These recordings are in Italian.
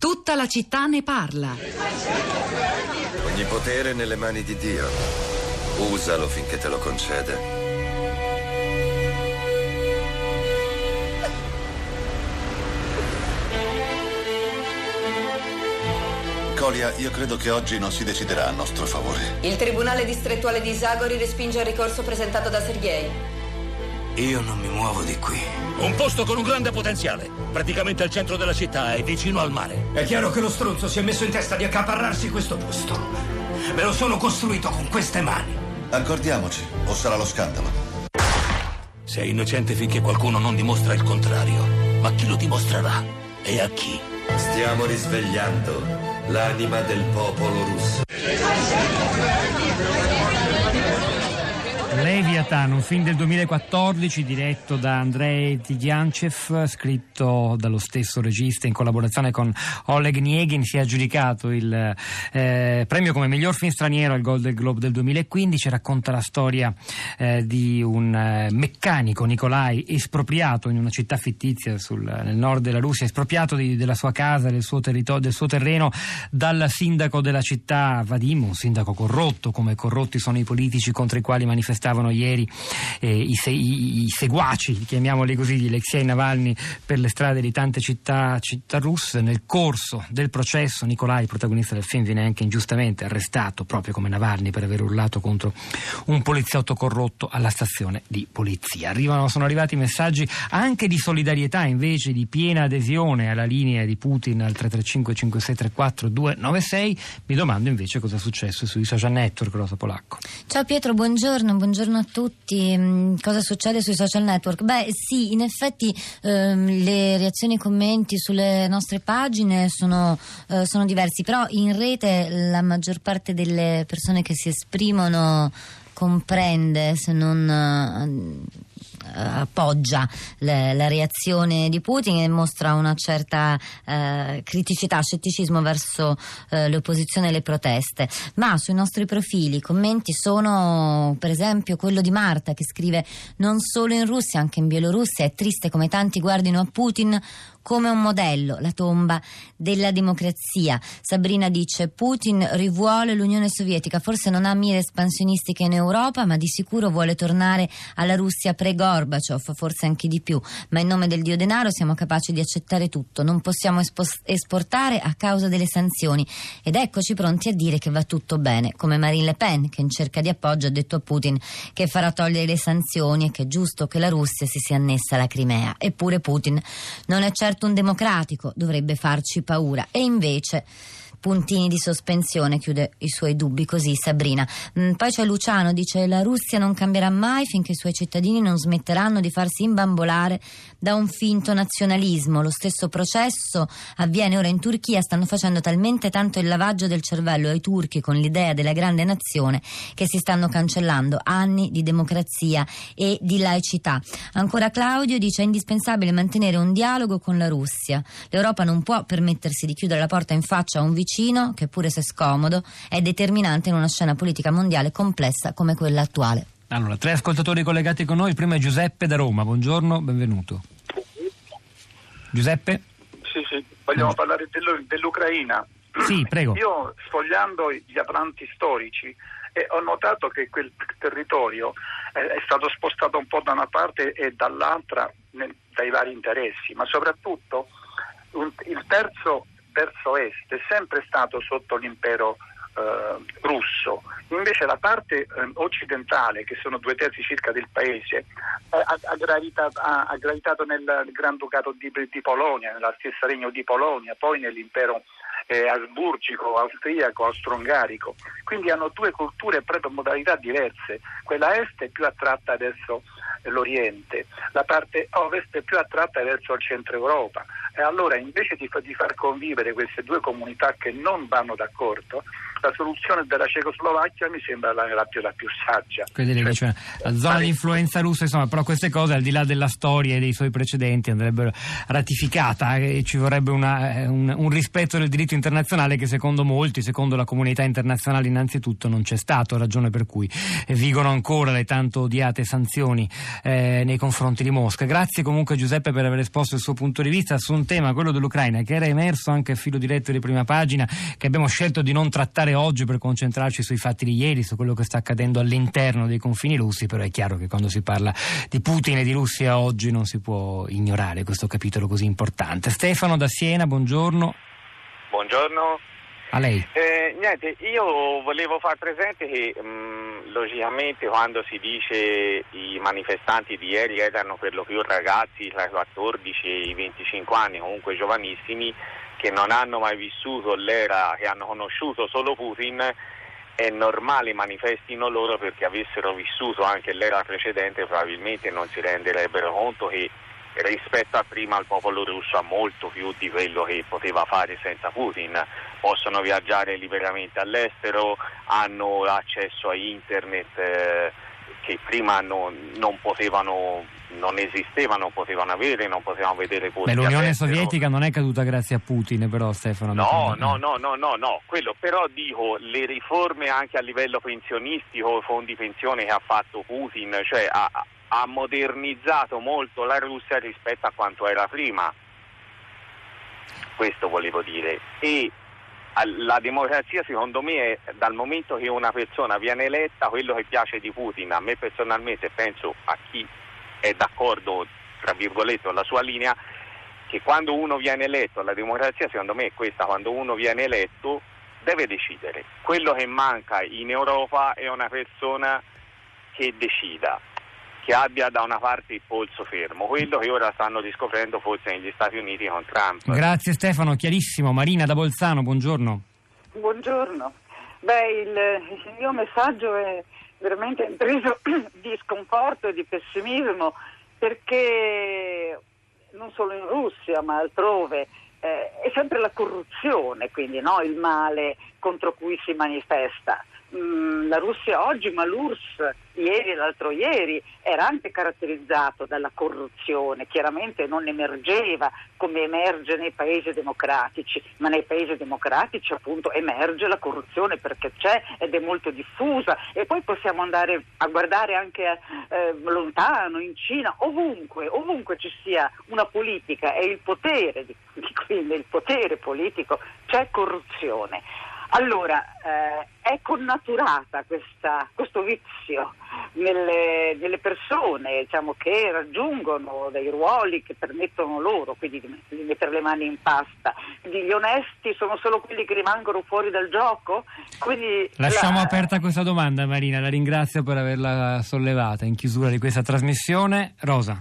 Tutta la città ne parla. Ogni potere nelle mani di Dio. Usalo finché te lo concede. Colia, io credo che oggi non si deciderà a nostro favore. Il Tribunale distrettuale di Zagori respinge il ricorso presentato da Sergei. Io non mi muovo di qui. Un posto con un grande potenziale, praticamente al centro della città e vicino al mare. È chiaro che lo stronzo si è messo in testa di accaparrarsi questo posto. Me lo sono costruito con queste mani. Accordiamoci, o sarà lo scandalo. Sei innocente finché qualcuno non dimostra il contrario. Ma chi lo dimostrerà? E a chi? Stiamo risvegliando l'anima del popolo russo. Leviathan, un film del 2014 diretto da Andrei Tigianchev, scritto dallo stesso regista in collaborazione con Oleg Niegin, si è aggiudicato il eh, premio come miglior film straniero al Golden Globe del 2015, racconta la storia eh, di un eh, meccanico, Nikolai, espropriato in una città fittizia sul, nel nord della Russia, espropriato di, della sua casa, del suo, del suo terreno dal sindaco della città Vadim, un sindaco corrotto, come corrotti sono i politici contro i quali manifestava manifestavano ieri eh, i, se, i, i, seguaci, chiamiamoli così, di Alexei Navalny per le strade di tante città, città russe. Nel corso del processo Nicolai, protagonista del film, viene anche ingiustamente arrestato, proprio come Navalny, per aver urlato contro un poliziotto corrotto alla stazione di polizia. Arrivano, sono arrivati messaggi anche di solidarietà invece di piena adesione alla linea di Putin al 335 5634 296. Mi domando invece cosa è successo sui social network, Rosa Polacco. Ciao Pietro, buongiorno, buongiorno buongiorno a tutti. Mm, cosa succede sui social network? Beh, sì, in effetti ehm, le reazioni e i commenti sulle nostre pagine sono, eh, sono diversi, però in rete la maggior parte delle persone che si esprimono comprende, se non appoggia le, la reazione di Putin e mostra una certa eh, criticità, scetticismo verso eh, le e le proteste. Ma sui nostri profili i commenti sono per esempio quello di Marta che scrive non solo in Russia, anche in Bielorussia è triste come tanti guardino a Putin come un modello, la tomba della democrazia. Sabrina dice Putin rivuole l'Unione Sovietica, forse non ha mire espansionistiche in Europa, ma di sicuro vuole tornare alla Russia pre-Gorbaciov, forse anche di più, ma in nome del dio denaro siamo capaci di accettare tutto, non possiamo espos- esportare a causa delle sanzioni ed eccoci pronti a dire che va tutto bene, come Marine Le Pen che in cerca di appoggio ha detto a Putin che farà togliere le sanzioni e che è giusto che la Russia si sia annessa alla Crimea. Eppure Putin non è certo certo un democratico dovrebbe farci paura. E invece puntini di sospensione, chiude i suoi dubbi così Sabrina. Mm, poi c'è Luciano, dice la Russia non cambierà mai finché i suoi cittadini non smetteranno di farsi imbambolare da un finto nazionalismo. Lo stesso processo avviene ora in Turchia, stanno facendo talmente tanto il lavaggio del cervello ai turchi con l'idea della grande nazione che si stanno cancellando anni di democrazia e di laicità. Ancora Claudio dice è indispensabile mantenere un dialogo con la Russia. L'Europa non può permettersi di chiudere la porta in faccia a un vicino vicino, che pure se scomodo, è determinante in una scena politica mondiale complessa come quella attuale. Allora, tre ascoltatori collegati con noi. Il primo è Giuseppe da Roma. Buongiorno, benvenuto. Giuseppe? Sì, sì, vogliamo parlare dell'Ucraina. Sì, prego. Io sfogliando gli atlanti storici eh, ho notato che quel territorio eh, è stato spostato un po' da una parte e dall'altra nel, dai vari interessi, ma soprattutto un, il terzo verso est è sempre stato sotto l'impero eh, russo, invece la parte eh, occidentale, che sono due terzi circa del paese, ha, ha, gravitato, ha, ha, gravitato, nel Granducato di, di, Polonia, nella stessa regno di Polonia, poi nell'impero eh, asburgico, austriaco, austro-ungarico. Quindi hanno due culture proprio modalità diverse. Quella est è più attratta verso l'Oriente, la parte ovest è più attratta verso il centro Europa. E allora invece di, di far convivere queste due comunità che non vanno d'accordo, la soluzione della Cecoslovacchia mi sembra la, la, più, la più, saggia. Cioè, cioè, la zona di influenza russa, insomma, però queste cose al di là della storia e dei suoi precedenti andrebbero ratificate e ci vorrebbe una, un, un, rispetto del diritto internazionale che secondo molti, secondo la comunità internazionale innanzitutto, non c'è stato, ragione per cui vigono ancora le tanto odiate sanzioni eh, nei confronti di Mosca. Grazie comunque Giuseppe per aver esposto il suo punto di vista su un tema, quello dell'Ucraina, che era emerso anche a filo diretto di prima pagina, che abbiamo scelto di non trattare oggi per concentrarci sui fatti di ieri, su quello che sta accadendo all'interno dei confini russi, però è chiaro che quando si parla di Putin e di Russia oggi non si può ignorare questo capitolo così importante. Stefano da Siena, buongiorno. Buongiorno. A lei. Eh, niente, io volevo far presente che mh, logicamente quando si dice i manifestanti di ieri erano per lo più ragazzi tra i 14 e i 25 anni, comunque giovanissimi, che non hanno mai vissuto l'era, che hanno conosciuto solo Putin, è normale manifestino loro perché avessero vissuto anche l'era precedente probabilmente non si renderebbero conto che rispetto a prima il popolo russo ha molto più di quello che poteva fare senza Putin. Possono viaggiare liberamente all'estero, hanno accesso a internet eh, che prima non, non, potevano, non esistevano, potevano avere, non potevano vedere Beh, L'Unione all'estero. Sovietica non è caduta grazie a Putin, però Stefano. No, no, no, no, no, no, quello però dico le riforme anche a livello pensionistico, fondi pensione che ha fatto Putin, cioè ha, ha modernizzato molto la Russia rispetto a quanto era prima. Questo volevo dire. E la democrazia secondo me è dal momento che una persona viene eletta quello che piace di Putin, a me personalmente penso a chi è d'accordo tra virgolette con la sua linea, che quando uno viene eletto, la democrazia secondo me è questa, quando uno viene eletto deve decidere. Quello che manca in Europa è una persona che decida che abbia da una parte il polso fermo, quello che ora stanno riscoprendo forse negli Stati Uniti con Trump. Grazie Stefano, chiarissimo. Marina da Bolzano, buongiorno. Buongiorno. Beh, il, il mio messaggio è veramente preso di sconforto e di pessimismo perché non solo in Russia ma altrove eh, è sempre la corruzione, quindi no? il male contro cui si manifesta. Mm, la Russia oggi, ma l'URSS ieri e l'altro ieri era anche caratterizzato dalla corruzione, chiaramente non emergeva come emerge nei paesi democratici, ma nei paesi democratici appunto emerge la corruzione perché c'è ed è molto diffusa e poi possiamo andare a guardare anche eh, lontano, in Cina, ovunque, ovunque ci sia una politica e il potere, quindi il potere politico, c'è corruzione. Allora, eh, è connaturata questa, questo vizio nelle, nelle persone diciamo, che raggiungono dei ruoli che permettono loro quindi di, mettere le mani in pasta. Gli onesti sono solo quelli che rimangono fuori dal gioco? Quindi Lasciamo la... aperta questa domanda Marina, la ringrazio per averla sollevata in chiusura di questa trasmissione. Rosa.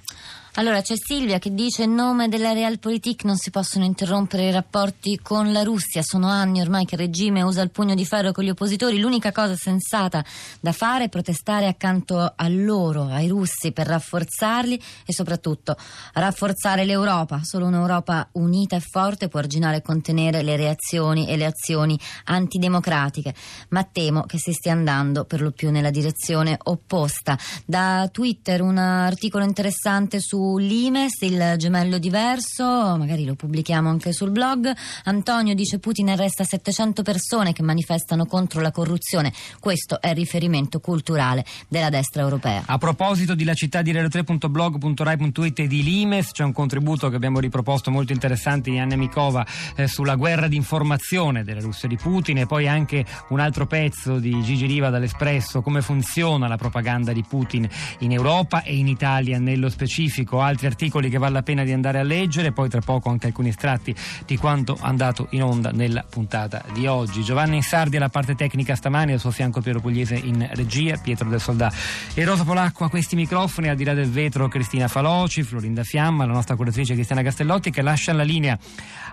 Allora c'è Silvia che dice in nome della Realpolitik non si possono interrompere i rapporti con la Russia, sono anni ormai che il regime usa il pugno di ferro con gli oppositori, l'unica cosa sensata da fare è protestare accanto a loro, ai russi, per rafforzarli e soprattutto rafforzare l'Europa. Solo un'Europa unita e forte può arginare e contenere le reazioni e le azioni antidemocratiche, ma temo che si stia andando per lo più nella direzione opposta. Da Twitter un articolo interessante su Limes, il gemello diverso, magari lo pubblichiamo anche sul blog. Antonio dice Putin arresta 700 persone che manifestano contro la corruzione. Questo è il riferimento culturale della destra europea. A proposito di la città di radio3.blog.rai.it e di Limes, c'è un contributo che abbiamo riproposto molto interessante di Anna Mikova eh, sulla guerra di informazione della Russia di Putin e poi anche un altro pezzo di Gigi Riva dall'Espresso, come funziona la propaganda di Putin in Europa e in Italia nello specifico altri articoli che vale la pena di andare a leggere, poi tra poco anche alcuni estratti di quanto andato in onda nella puntata di oggi. Giovanni Insardi alla parte tecnica stamani, al suo fianco Piero Pugliese in regia, Pietro del Soldà e Rosa Polacco a questi microfoni, al di là del vetro Cristina Faloci, Florinda Fiamma, la nostra curatrice Cristiana Castellotti che lascia la linea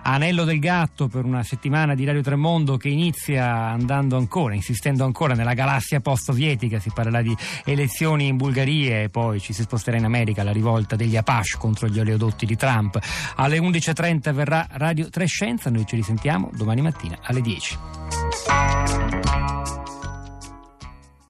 a Anello del Gatto per una settimana di Radio Tremondo che inizia andando ancora, insistendo ancora nella galassia post-sovietica, si parlerà di elezioni in Bulgaria e poi ci si sposterà in America, la rivolta degli Apache contro gli oleodotti di Trump. Alle 11.30 verrà Radio 3 Scienza, noi ci risentiamo domani mattina alle 10.